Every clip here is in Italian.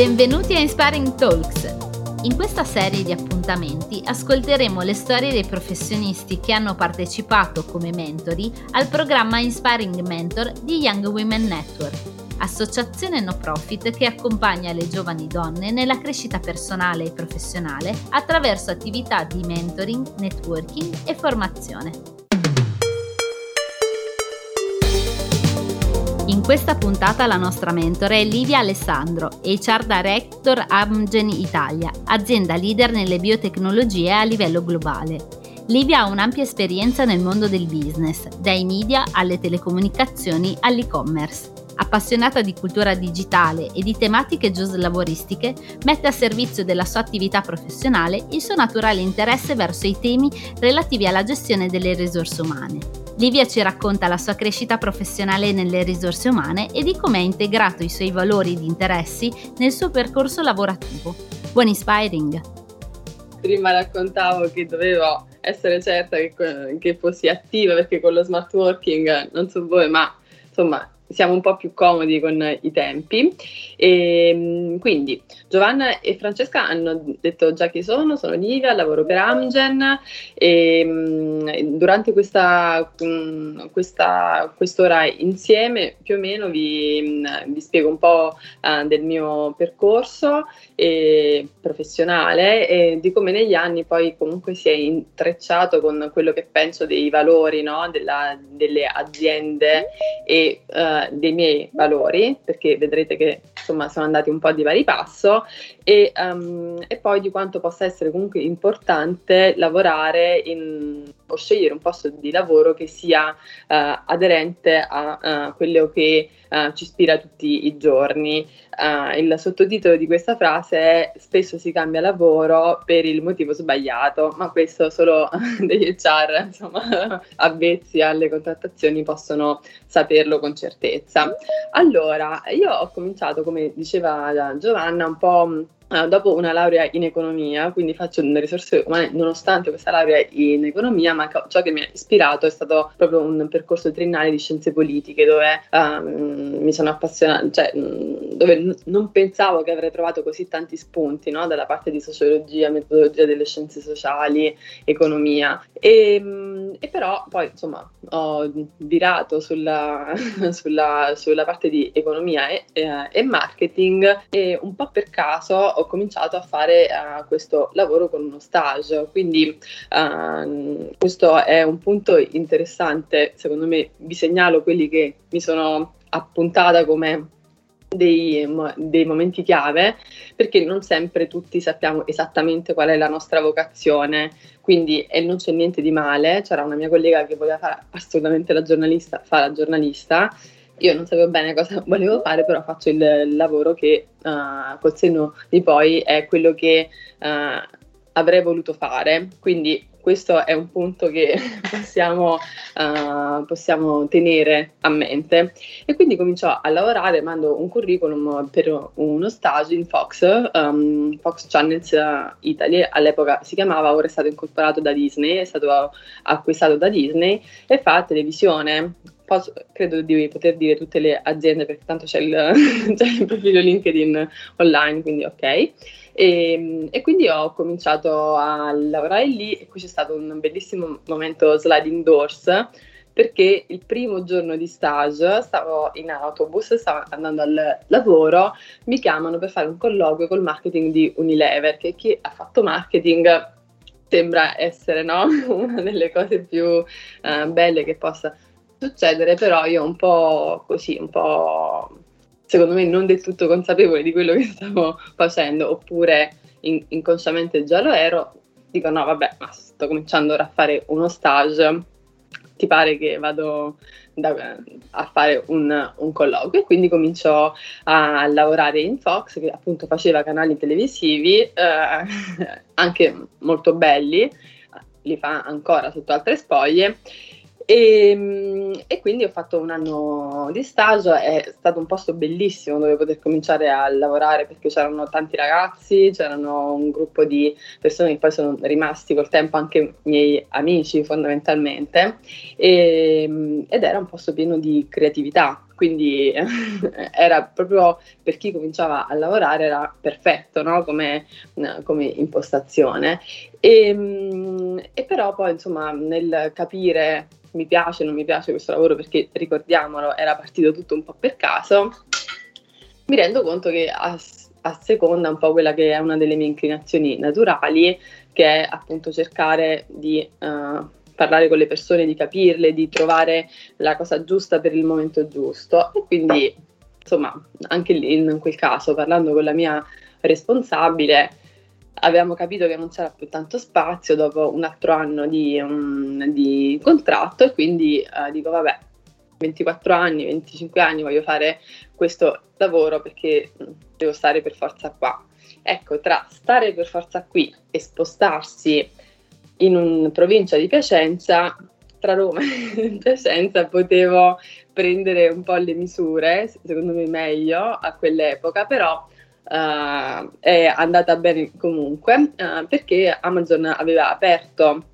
Benvenuti a Inspiring Talks. In questa serie di appuntamenti ascolteremo le storie dei professionisti che hanno partecipato come mentori al programma Inspiring Mentor di Young Women Network, associazione no profit che accompagna le giovani donne nella crescita personale e professionale attraverso attività di mentoring, networking e formazione. In questa puntata la nostra mentore è Livia Alessandro, HR Director Amgen Italia, azienda leader nelle biotecnologie a livello globale. Livia ha un'ampia esperienza nel mondo del business, dai media alle telecomunicazioni all'e-commerce. Appassionata di cultura digitale e di tematiche giuslavoristiche, mette a servizio della sua attività professionale il suo naturale interesse verso i temi relativi alla gestione delle risorse umane. Livia ci racconta la sua crescita professionale nelle risorse umane e di come ha integrato i suoi valori ed interessi nel suo percorso lavorativo. Buon inspiring! Prima raccontavo che dovevo essere certa che, che fossi attiva perché con lo smart working, non so voi, ma insomma siamo un po' più comodi con i tempi. E, ehm, quindi Giovanna e Francesca hanno detto già chi sono, sono Livia, lavoro per Amgen e ehm, durante questa, mm, questa, quest'ora insieme più o meno vi, mm, vi spiego un po' uh, del mio percorso eh, professionale e di come negli anni poi comunque si è intrecciato con quello che penso dei valori no? Della, delle aziende e uh, dei miei valori, perché vedrete che insomma sono andati un po' di vari passo, e, um, e poi di quanto possa essere comunque importante lavorare in, o scegliere un posto di lavoro che sia uh, aderente a uh, quello che uh, ci ispira tutti i giorni. il sottotitolo di questa frase è Spesso si cambia lavoro per il motivo sbagliato, ma questo solo degli HR insomma, avvezzi alle contrattazioni possono saperlo con certezza. Allora, io ho cominciato, come diceva Giovanna, un po' Uh, dopo una laurea in economia, quindi faccio delle risorse umane nonostante questa laurea in economia, ma ciò che mi ha ispirato è stato proprio un percorso triennale di scienze politiche dove um, mi sono appassionata, cioè dove n- non pensavo che avrei trovato così tanti spunti no? dalla parte di sociologia, metodologia delle scienze sociali, economia. E, e però poi insomma ho virato sulla, sulla, sulla parte di economia e, e, e marketing e un po' per caso ho cominciato a fare uh, questo lavoro con uno stage, quindi uh, questo è un punto interessante, secondo me vi segnalo quelli che mi sono appuntata come dei, dei, momenti chiave perché non sempre tutti sappiamo esattamente qual è la nostra vocazione. Quindi e non c'è niente di male c'era una mia collega che voleva fare assolutamente la giornalista fa la giornalista io non sapevo bene cosa volevo fare, però faccio il lavoro che uh, col senno di poi è quello che uh, avrei voluto fare. Quindi questo è un punto che possiamo, uh, possiamo, tenere a mente. E quindi cominciò a lavorare, mando un curriculum per uno stage in Fox, um, Fox Channels Italy, all'epoca si chiamava, ora è stato incorporato da Disney, è stato acquistato da Disney e fa televisione posso, credo di poter dire tutte le aziende perché tanto c'è il, c'è il profilo LinkedIn online, quindi ok. E, ehm, e, quindi ho cominciato a lavorare lì e qui c'è stato un bellissimo momento sliding doors perché il primo giorno di stage stavo in autobus, stavo andando al lavoro, mi chiamano per fare un colloquio col marketing di Unilever, che chi ha fatto marketing sembra essere no? una delle cose più uh, belle che possa succedere, però io un po' così, un po' secondo me non del tutto consapevole di quello che stavo facendo, oppure in, inconsciamente già lo ero, dico no vabbè, ma sto cominciando ora a fare uno stage, ti pare che vado da, a fare un, un, colloquio? E quindi comincio a lavorare in Fox che appunto faceva canali televisivi eh, anche molto belli, li fa ancora sotto altre spoglie E, mm, e, quindi ho fatto un anno di stage, è stato un posto bellissimo dove poter cominciare a lavorare perché c'erano tanti ragazzi, c'erano un gruppo di persone che poi sono rimasti col tempo anche miei amici fondamentalmente e, mm, ed era un posto pieno di creatività, quindi era proprio per chi cominciava a lavorare era perfetto no? come, come, impostazione e, mm, e però poi insomma nel capire mi piace, non mi piace questo lavoro perché ricordiamolo, era partito tutto un po' per caso, mi rendo conto che a, a seconda un po' quella che è una delle mie inclinazioni naturali, che è appunto cercare di uh, parlare con le persone, di capirle, di trovare la cosa giusta per il momento giusto. E quindi, insomma, anche lì, in quel caso, parlando con la mia responsabile, avevamo capito che non c'era più tanto spazio dopo un altro anno di, um, di contratto e quindi uh, dico vabbè, 24 anni, 25 anni voglio fare questo lavoro perché devo stare per forza qua. Ecco, tra stare per forza qui e spostarsi in una provincia di Piacenza, tra Roma e Piacenza potevo prendere un po' le misure, secondo me meglio a quell'epoca, però uh, è andata bene comunque uh, perché Amazon aveva aperto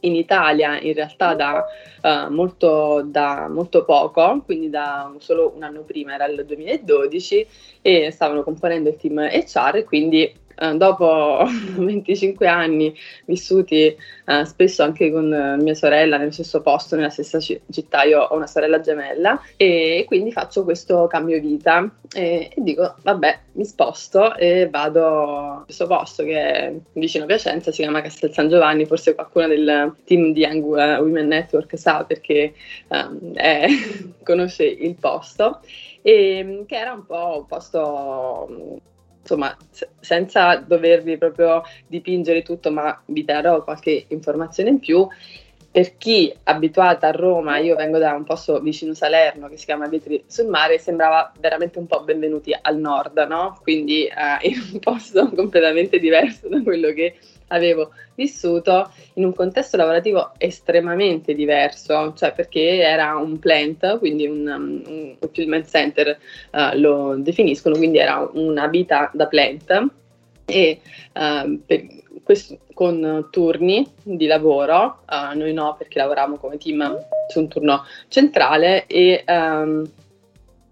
in Italia in realtà da, uh, molto, da molto poco, quindi da solo un anno prima, era il 2012, e stavano componendo il team HR, quindi eh, dopo 25 anni vissuti uh, spesso anche con uh, mia sorella nello stesso posto, nella stessa città, io ho una sorella gemella e quindi faccio questo cambio vita. E, e dico vabbè mi sposto e vado in questo posto che è vicino a Piacenza, si chiama Castel San Giovanni, forse qualcuno del team di Young Women Network sa perché um, è, conosce il posto e che era un po' un posto insomma, senza dovervi proprio dipingere tutto, ma vi darò qualche informazione in più. Per chi è abituata a Roma, io vengo da un posto vicino Salerno che si chiama Vetri sul Mare, sembrava veramente un po' benvenuti al nord, no? Quindi eh, in un posto completamente diverso da quello che avevo vissuto in un contesto lavorativo estremamente diverso, cioè perché era un plant, quindi un, un fulfillment center uh, lo definiscono, quindi era una vita da plant. E uh, questo, con turni di lavoro, uh, noi no perché lavoravamo come team su un turno centrale e um,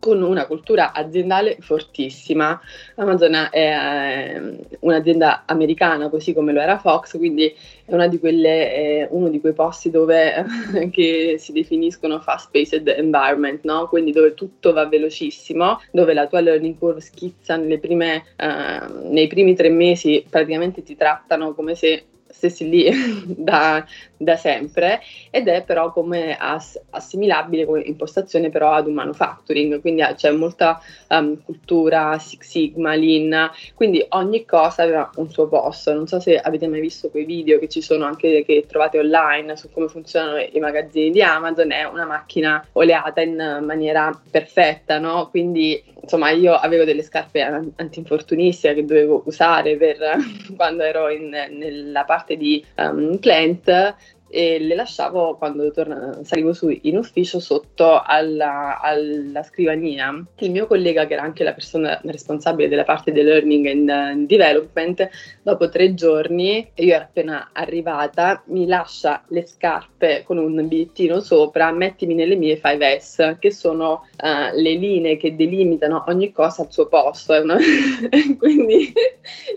con una cultura aziendale fortissima. Amazon è eh, un'azienda americana, così come lo era Fox, quindi è di quelle, eh, uno di quei posti dove si definiscono fast-paced environment, no? quindi dove tutto va velocissimo, dove la tua learning curve schizza prime, eh, nei primi tre mesi, praticamente ti trattano come se stessi lì da, da, sempre ed è però come ass- assimilabile come impostazione però ad un manufacturing, quindi c'è molta um, cultura Six Sigma, Lean, quindi ogni cosa aveva un suo posto. Non so se avete mai visto quei video che ci sono anche che trovate online su come funzionano i magazzini di Amazon, è una macchina oleata in maniera perfetta, no? Quindi insomma io avevo delle scarpe antinfortunistica che dovevo usare per quando ero in, nella parte di um, client e le lasciavo quando torna, salivo su in ufficio sotto alla, alla, scrivania. Il mio collega, che era anche la persona responsabile della parte di learning and development, dopo tre giorni, io ero appena arrivata, mi lascia le scarpe con un bigliettino sopra, mettimi nelle mie 5S, che sono uh, le linee che delimitano ogni cosa al suo posto. Una... Quindi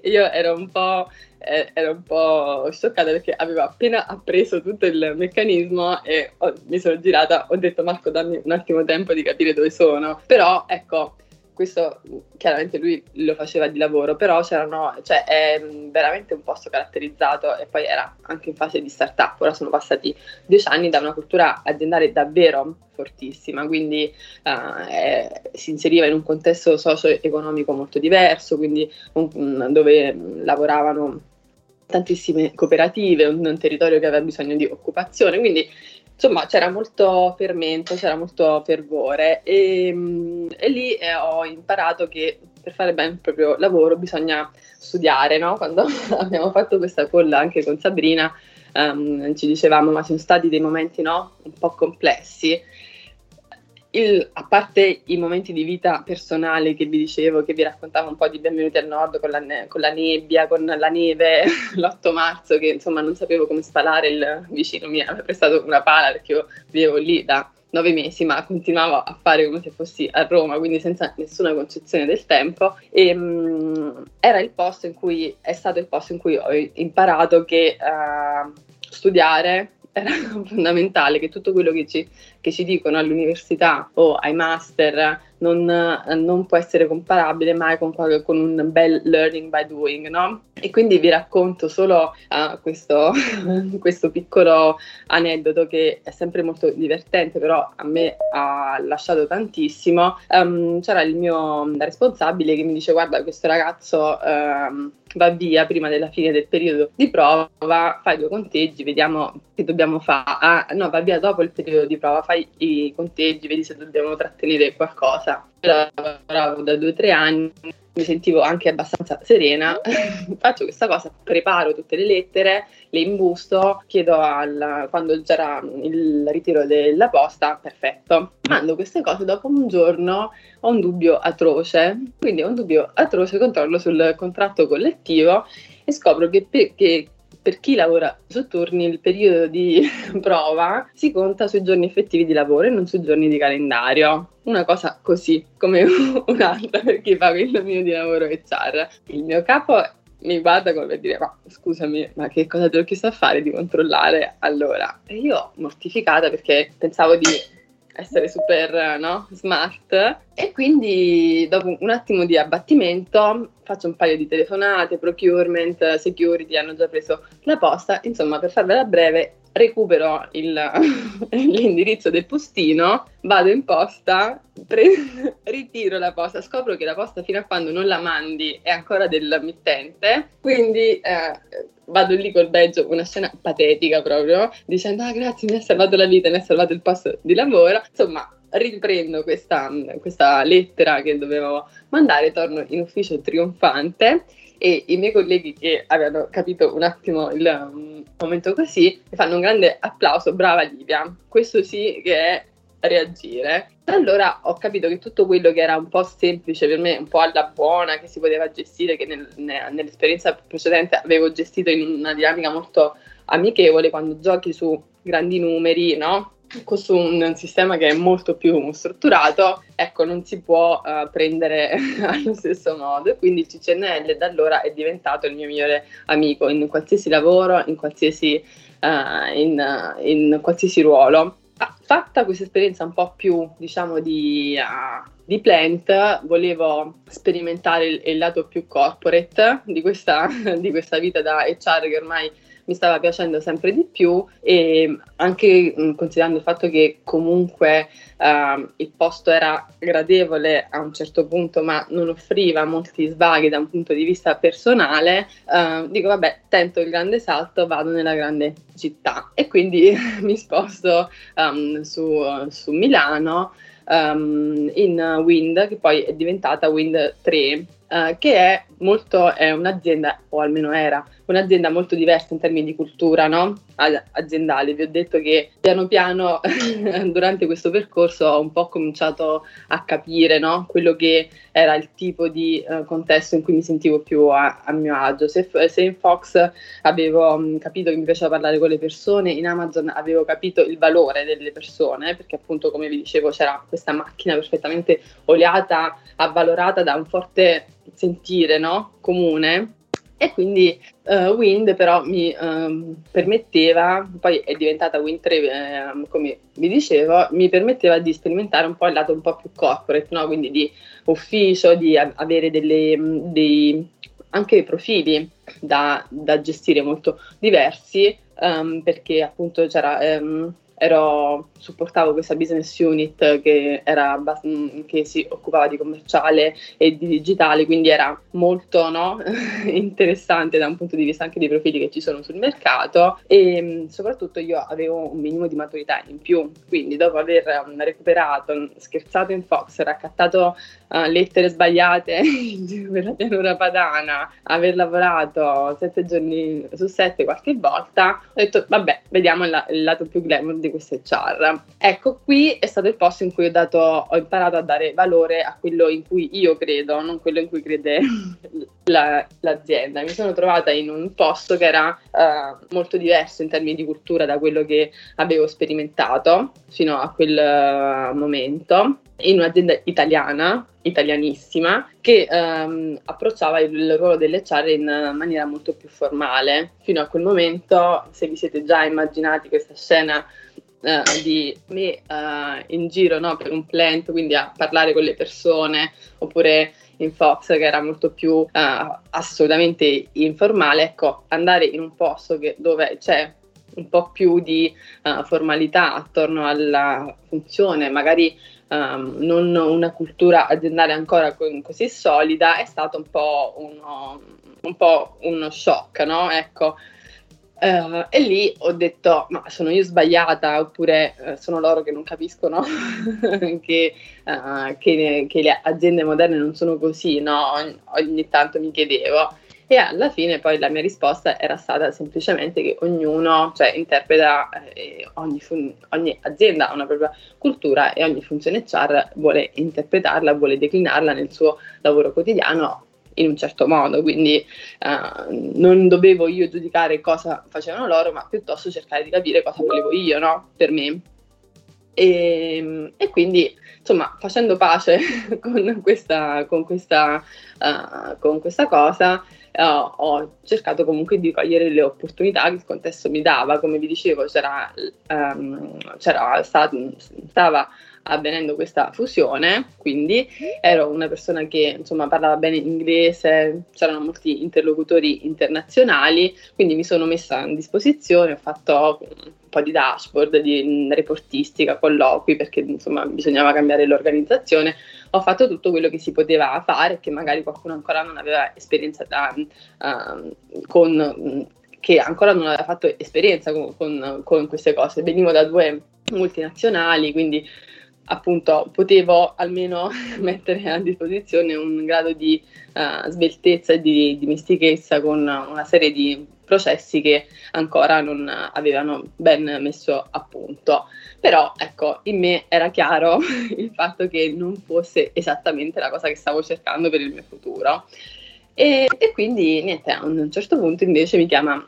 io ero un po' eh, ero un po' scioccata perché avevo appena appreso tutto il meccanismo e ho, mi sono girata, ho detto Marco dammi un attimo tempo di capire dove sono, però ecco questo chiaramente lui lo faceva di lavoro, però c'erano, cioè è veramente un posto caratterizzato e poi era anche in fase di startup, ora sono passati dieci anni da una cultura aziendale davvero fortissima, quindi uh, è, si inseriva in un contesto socio-economico molto diverso, quindi un, dove lavoravano tantissime cooperative, un, un territorio che aveva bisogno di occupazione, quindi insomma c'era molto fermento, c'era molto fervore. E, mm, e lì eh, ho imparato che per fare bene il proprio lavoro bisogna studiare, no? Quando abbiamo fatto questa call anche con Sabrina, um, ci dicevamo ma sono stati dei momenti no, un po' complessi il, a parte i momenti di vita personale che vi dicevo, che vi raccontavo un po' di Benvenuti al Nord con la, con la nebbia, con la neve, l'8 marzo, che insomma non sapevo come spalare, il vicino mi aveva prestato una pala perché io vivevo lì da nove mesi, ma continuavo a fare come se fossi a Roma, quindi senza nessuna concezione del tempo. E um, era il posto in cui è stato il posto in cui ho imparato che uh, studiare era fondamentale, che tutto quello che ci, che ci dicono all'università o ai master non, non, può essere comparabile mai con, con, un bel learning by doing, no? E quindi vi racconto solo uh, questo, questo, piccolo aneddoto che è sempre molto divertente, però a me ha lasciato tantissimo. Um, c'era il mio responsabile che mi dice guarda questo ragazzo... Um, va via prima della fine del periodo di prova, fai due conteggi, vediamo che dobbiamo fare. Ah, no, va via dopo il periodo di prova, fai i conteggi, vedi se dobbiamo trattenere qualcosa. Lavoravo da due o tre anni, mi sentivo anche abbastanza serena, faccio questa cosa, preparo tutte le lettere, le imbusto, chiedo al, quando c'era il ritiro della posta, perfetto. Mando queste cose, dopo un giorno ho un dubbio atroce, quindi ho un dubbio atroce, controllo sul contratto collettivo e scopro che, che per chi lavora su turni il periodo di prova si conta sui giorni effettivi di lavoro e non sui giorni di calendario. Una cosa così come un'altra per chi fa quello mio di lavoro HR. Il mio capo mi guarda come dire ma scusami ma che cosa te l'ho chiesto a fare di controllare allora e io mortificata perché pensavo di essere super no? smart e quindi dopo un attimo di abbattimento faccio un paio di telefonate, procurement, security hanno già preso la posta, insomma per farvela breve recupero il, l'indirizzo del postino, vado in posta, pre- ritiro la posta, scopro che la posta fino a quando non la mandi è ancora del mittente, quindi eh, vado lì col badge, una scena patetica proprio, dicendo ah grazie mi ha salvato la vita, mi ha salvato il posto di lavoro, insomma riprendo questa, questa lettera che dovevo mandare, torno in ufficio trionfante e i miei colleghi che avevano capito un attimo il um, momento così mi fanno un grande applauso, brava Livia, questo sì che è reagire. Allora ho capito che tutto quello che era un po' semplice per me, un po' alla buona, che si poteva gestire, che nel, ne, nell'esperienza precedente avevo gestito in una dinamica molto amichevole, quando giochi su grandi numeri, no? su un sistema che è molto più strutturato, ecco, non si può uh, prendere allo stesso modo. E quindi il CCNL da allora è diventato il mio migliore amico in qualsiasi lavoro, in qualsiasi, uh, in, uh, in qualsiasi ruolo. Ah, fatta questa esperienza un po' più, diciamo, di, uh, di plant, volevo sperimentare il, il, lato più corporate di questa, di questa vita da HR che ormai mi stava piacendo sempre di più e anche mh, considerando il fatto che comunque uh, il posto era gradevole a un certo punto ma non offriva molti svaghi da un punto di vista personale, uh, dico vabbè tento il grande salto, vado nella grande città e quindi mi sposto um, su, su Milano um, in Wind, che poi è diventata Wind 3, uh, che è molto, è un'azienda, o almeno era, un'azienda molto diversa in termini di cultura no? Aziendale. Vi ho detto che piano piano durante questo percorso ho un po' cominciato a capire no? quello che era il tipo di uh, contesto in cui mi sentivo più a, a mio agio. Se, se, in Fox avevo um, capito che mi piaceva parlare con le persone, in Amazon avevo capito il valore delle persone, perché appunto come vi dicevo c'era questa macchina perfettamente oliata, avvalorata da un forte sentire no? comune e quindi uh, Wind però mi um, permetteva, poi è diventata Wind 3 eh, come vi dicevo, mi permetteva di sperimentare un po' il lato un po' più corporate, no? quindi di ufficio, di a- avere delle, dei, anche dei profili da, da, gestire molto diversi, um, perché appunto c'era... Um, ero, supportavo questa business unit che, era, mm, che, si occupava di commerciale e di digitale, quindi era molto no, interessante da un punto di vista anche dei profili che ci sono sul mercato. E mm, soprattutto io avevo un minimo di maturità in più, quindi dopo aver mm, recuperato, scherzato in Fox, raccattato uh, lettere sbagliate per la pianura padana, aver lavorato sette giorni su sette qualche volta, ho detto vabbè, vediamo il, il lato più glamour di queste char. Ecco, qui è stato il posto in cui ho, dato, ho imparato a dare valore a quello in cui io credo, non quello in cui crede la, l'azienda. Mi sono trovata in un posto che era uh, molto diverso in termini di cultura da quello che avevo sperimentato fino a quel uh, momento in un'azienda italiana, italianissima, che um, approcciava il ruolo delle HR in maniera molto più formale. Fino a quel momento, se vi siete già immaginati questa scena uh, di me uh, in giro no, per un plant, quindi a parlare con le persone, oppure in Fox che era molto più uh, assolutamente informale, ecco, andare in un posto che, dove c'è un po' più di uh, formalità attorno alla funzione, magari um, non una cultura aziendale ancora co- così solida, è stato un po' uno, un po uno shock, no? Ecco, Uh, e lì ho detto, ma sono io sbagliata oppure uh, sono loro che non capiscono che, uh, che, che, le aziende moderne non sono così, no? ogni, ogni, tanto mi chiedevo. E alla fine poi la mia risposta era stata semplicemente che ognuno cioè, interpreta, eh, ogni, fun- ogni, azienda ha una propria cultura e ogni funzione CHAR vuole interpretarla, vuole declinarla nel suo lavoro quotidiano in un certo modo, quindi uh, non dovevo io giudicare cosa facevano loro, ma piuttosto cercare di capire cosa volevo io, no? Per me. E, e quindi, insomma, facendo pace con questa, con questa, uh, con questa cosa, uh, ho cercato comunque di cogliere le opportunità che il contesto mi dava. Come vi dicevo, c'era, um, c'era stato, stava avvenendo questa fusione, quindi ero una persona che insomma parlava bene inglese, c'erano molti interlocutori internazionali, quindi mi sono messa a disposizione, ho fatto un po' di dashboard, di reportistica, colloqui, perché insomma bisognava cambiare l'organizzazione, ho fatto tutto quello che si poteva fare, che magari qualcuno ancora non aveva esperienza da, uh, con che ancora non aveva fatto esperienza con, con, con, queste cose. Venivo da due multinazionali, quindi appunto potevo almeno mettere a disposizione un grado di uh, sveltezza e di dimestichezza con una serie di processi che ancora non avevano ben messo a punto. Però ecco, in me era chiaro il fatto che non fosse esattamente la cosa che stavo cercando per il mio futuro. E, e quindi niente, a un certo punto invece mi chiama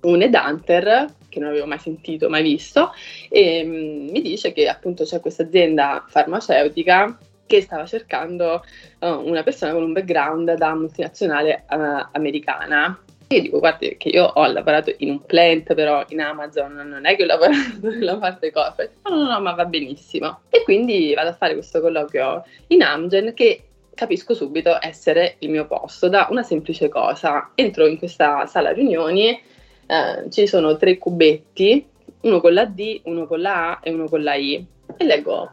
un headhunter che non avevo mai sentito, mai visto, e um, mi dice che appunto c'è questa azienda farmaceutica che stava cercando uh, una persona con un background da multinazionale uh, americana. Io dico, guarda, che io ho lavorato in un plant, però in Amazon non è che ho lavorato nella parte corporate. No, no, no, ma va benissimo. E quindi vado a fare questo colloquio in Amgen che capisco subito essere il mio posto da una semplice cosa. Entro in questa sala riunioni eh, ci sono tre cubetti, uno con la D, uno con la A e uno con la I. E leggo,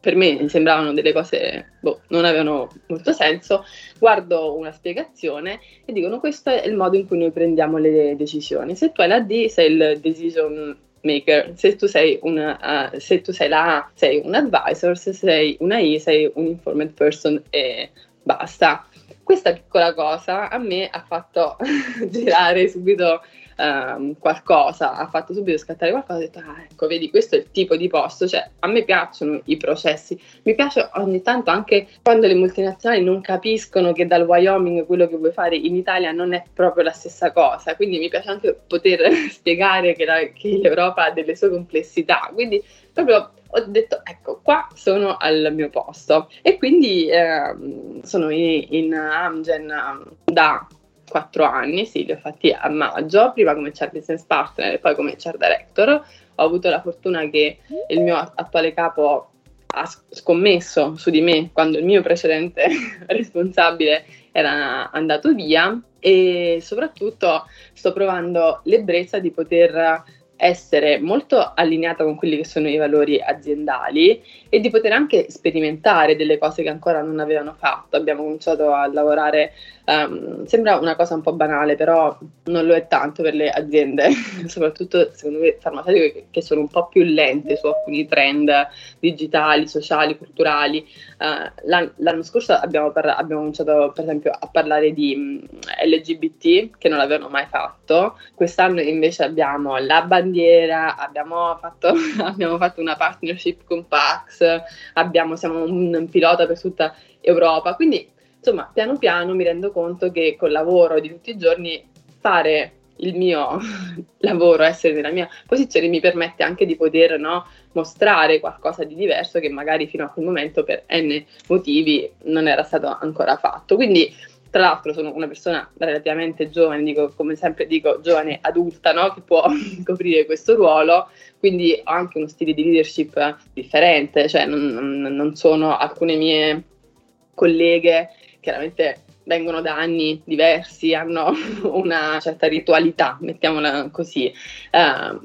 per me sembravano delle cose, boh, non avevano molto senso. Guardo una spiegazione e dicono questo è il modo in cui noi prendiamo le decisioni. Se tu hai la D sei il decision maker, se tu sei, una, uh, se tu sei la A sei un advisor, se sei una I sei un informant person e basta. Questa piccola cosa a me ha fatto girare subito um, qualcosa, ha fatto subito scattare qualcosa, ho detto, ah, ecco, vedi, questo è il tipo di posto, cioè a me piacciono i processi, mi piace ogni tanto anche quando le multinazionali non capiscono che dal Wyoming quello che vuoi fare in Italia non è proprio la stessa cosa, quindi mi piace anche poter spiegare che, la, che l'Europa ha delle sue complessità, quindi proprio ho detto ecco qua sono al mio posto. E quindi eh, sono in, in Amgen da quattro anni, sì, li ho fatti a maggio, prima come HR business partner e poi come HR director. Ho avuto la fortuna che il mio attuale capo ha scommesso su di me quando il mio precedente responsabile era andato via e soprattutto sto provando l'ebbrezza di poter essere molto allineata con quelli che sono i valori aziendali e di poter anche sperimentare delle cose che ancora non avevano fatto. Abbiamo cominciato a lavorare, um, sembra una cosa un po' banale, però non lo è tanto per le aziende, soprattutto secondo me farmaceutiche che sono un po' più lente su alcuni trend digitali, sociali, culturali. Uh, l'anno, l'anno, scorso abbiamo, parla- abbiamo, cominciato per esempio a parlare di um, LGBT che non l'avevano mai fatto, quest'anno invece abbiamo la bandiera, abbiamo fatto, abbiamo fatto una partnership con Pax, abbiamo, siamo un pilota per tutta Europa, quindi insomma piano piano mi rendo conto che col lavoro di tutti i giorni fare il mio lavoro, essere nella mia posizione mi permette anche di poter no, mostrare qualcosa di diverso che magari fino a quel momento per n motivi non era stato ancora fatto. Quindi tra l'altro sono una persona relativamente giovane, dico, come sempre dico, giovane adulta, no? che può coprire questo ruolo, quindi ho anche uno stile di leadership differente, cioè non, non sono alcune mie colleghe, chiaramente vengono da anni diversi, hanno una certa ritualità, mettiamola così. Uh,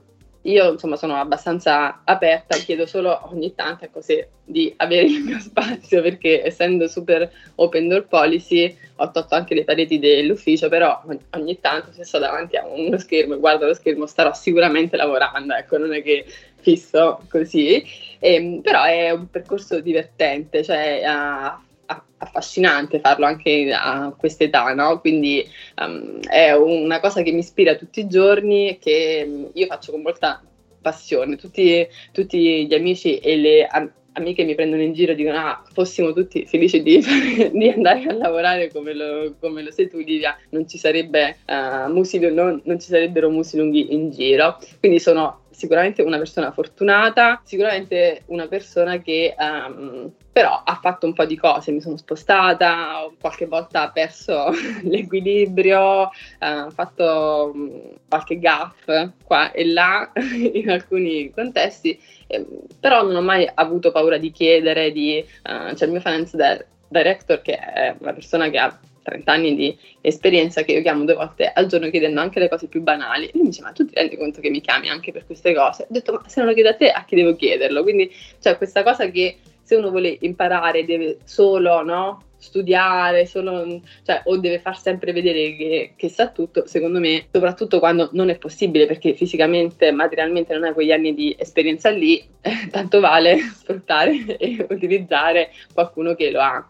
io insomma sono abbastanza aperta, chiedo solo ogni tanto ecco, se, di avere il mio spazio perché essendo super open door policy ho tolto anche le pareti dell'ufficio, però ogni tanto se sto davanti a uno schermo e guardo lo schermo starò sicuramente lavorando, ecco non è che fisso così, e, ehm, però è un percorso divertente, cioè uh, affascinante farlo anche a questa età, no? Quindi um, è una cosa che mi ispira tutti i giorni e che io faccio con molta passione. Tutti, tutti gli amici e le am- amiche mi prendono in giro e dicono ah, fossimo tutti felici di, di andare a lavorare come lo, come lo, sei tu Livia, non ci, sarebbe, uh, musi, non, non ci sarebbero musi lunghi in giro. Quindi sono sicuramente una persona fortunata, sicuramente una persona che um, però ha fatto un po' di cose, mi sono spostata, qualche volta ha perso l'equilibrio, eh, ho fatto um, qualche gaff qua e là in alcuni contesti, eh, però non ho mai avuto paura di chiedere, di, uh, c'è il mio finance director che è una persona che ha 30 anni di esperienza che io chiamo due volte al giorno chiedendo anche le cose più banali. E lui mi dice: Ma tu ti rendi conto che mi chiami anche per queste cose? Ho detto: Ma se non lo chiedo a te, a chi devo chiederlo? Quindi cioè, questa cosa che se uno vuole imparare deve solo no, studiare, solo, cioè, o deve far sempre vedere che, che, sa tutto, secondo me, soprattutto quando non è possibile perché fisicamente, materialmente non hai quegli anni di esperienza lì, tanto vale sfruttare e utilizzare qualcuno che lo ha.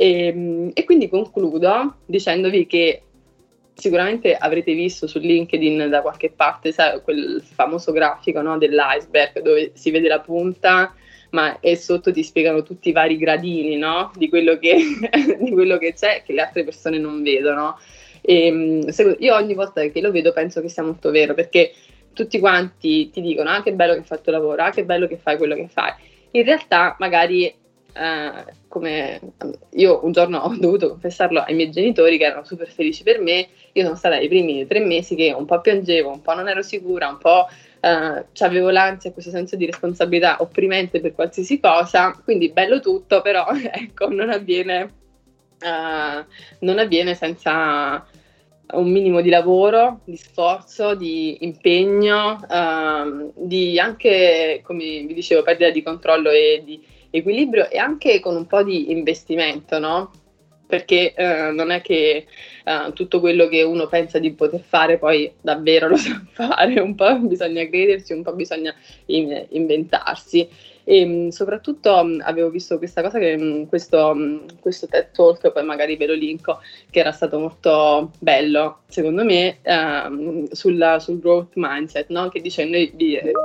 E, ehm, e quindi concludo dicendovi che sicuramente avrete visto su LinkedIn da qualche parte sai, quel famoso grafico no, dell'iceberg dove si vede la punta ma e sotto ti spiegano tutti i vari gradini no? di, quello che, di, quello che, c'è che le altre persone non vedono. E, ehm, io ogni volta che lo vedo penso che sia molto vero perché tutti quanti ti dicono ah che bello che hai fatto il lavoro, ah che bello che fai quello che fai. In realtà magari eh, come io un giorno ho dovuto confessarlo ai miei genitori che erano super felici per me, io sono stata i primi tre mesi che un po' piangevo, un po' non ero sicura, un po' uh, avevo l'ansia, questo senso di responsabilità opprimente per qualsiasi cosa, quindi bello tutto, però ecco, non avviene, uh, non avviene senza un minimo di lavoro, di sforzo, di impegno, uh, di anche, come vi dicevo, perdita di controllo e di equilibrio e anche con un po' di investimento, no? perché eh, non è che eh, tutto quello che uno pensa di poter fare poi davvero lo sa fare, un po' bisogna crederci, un po' bisogna in- inventarsi. E mh, soprattutto mh, avevo visto questa cosa che mh, questo, questo TED Talk, poi magari ve lo linko, che era stato molto bello, secondo me, ehm, sulla, sul growth mindset, no? che dice noi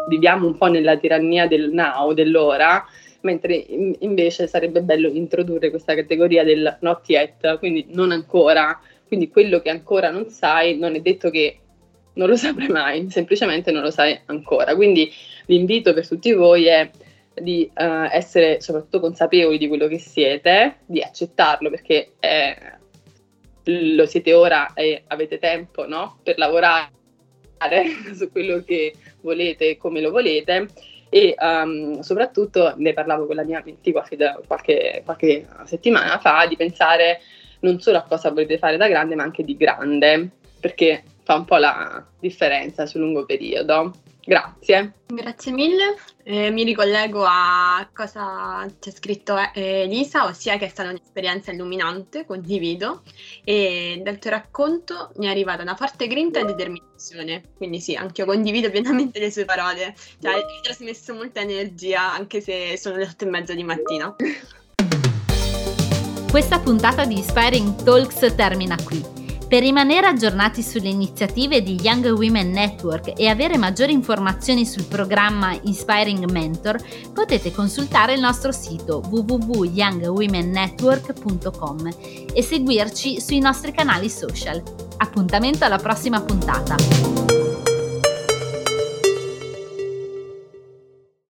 viviamo un po' nella tirannia del now, dell'ora, mentre in, invece sarebbe bello introdurre questa categoria del not yet, quindi non ancora, quindi quello che ancora non sai non è detto che non lo saprai mai, semplicemente non lo sai ancora. Quindi l'invito per tutti voi è di uh, essere soprattutto consapevoli di quello che siete, di accettarlo perché è, lo siete ora e avete tempo no? per lavorare su quello che volete e come lo volete e um, soprattutto ne parlavo con la mia mentì qualche, qualche, qualche settimana fa di pensare non solo a cosa volete fare da grande ma anche di grande perché fa un po' la differenza sul lungo periodo Grazie. Grazie mille. Eh, mi ricollego a cosa c'è scritto eh, Elisa, ossia che è stata un'esperienza illuminante, condivido, e dal tuo racconto mi è arrivata una forte grinta e determinazione. Quindi sì, anche io condivido pienamente le sue parole. Cioè, hai trasmesso molta energia, anche se sono le otto e mezza di mattina. Questa puntata di Inspiring Talks termina qui. Per rimanere aggiornati sulle iniziative di Young Women Network e avere maggiori informazioni sul programma Inspiring Mentor, potete consultare il nostro sito www.youngwomennetwork.com e seguirci sui nostri canali social. Appuntamento alla prossima puntata!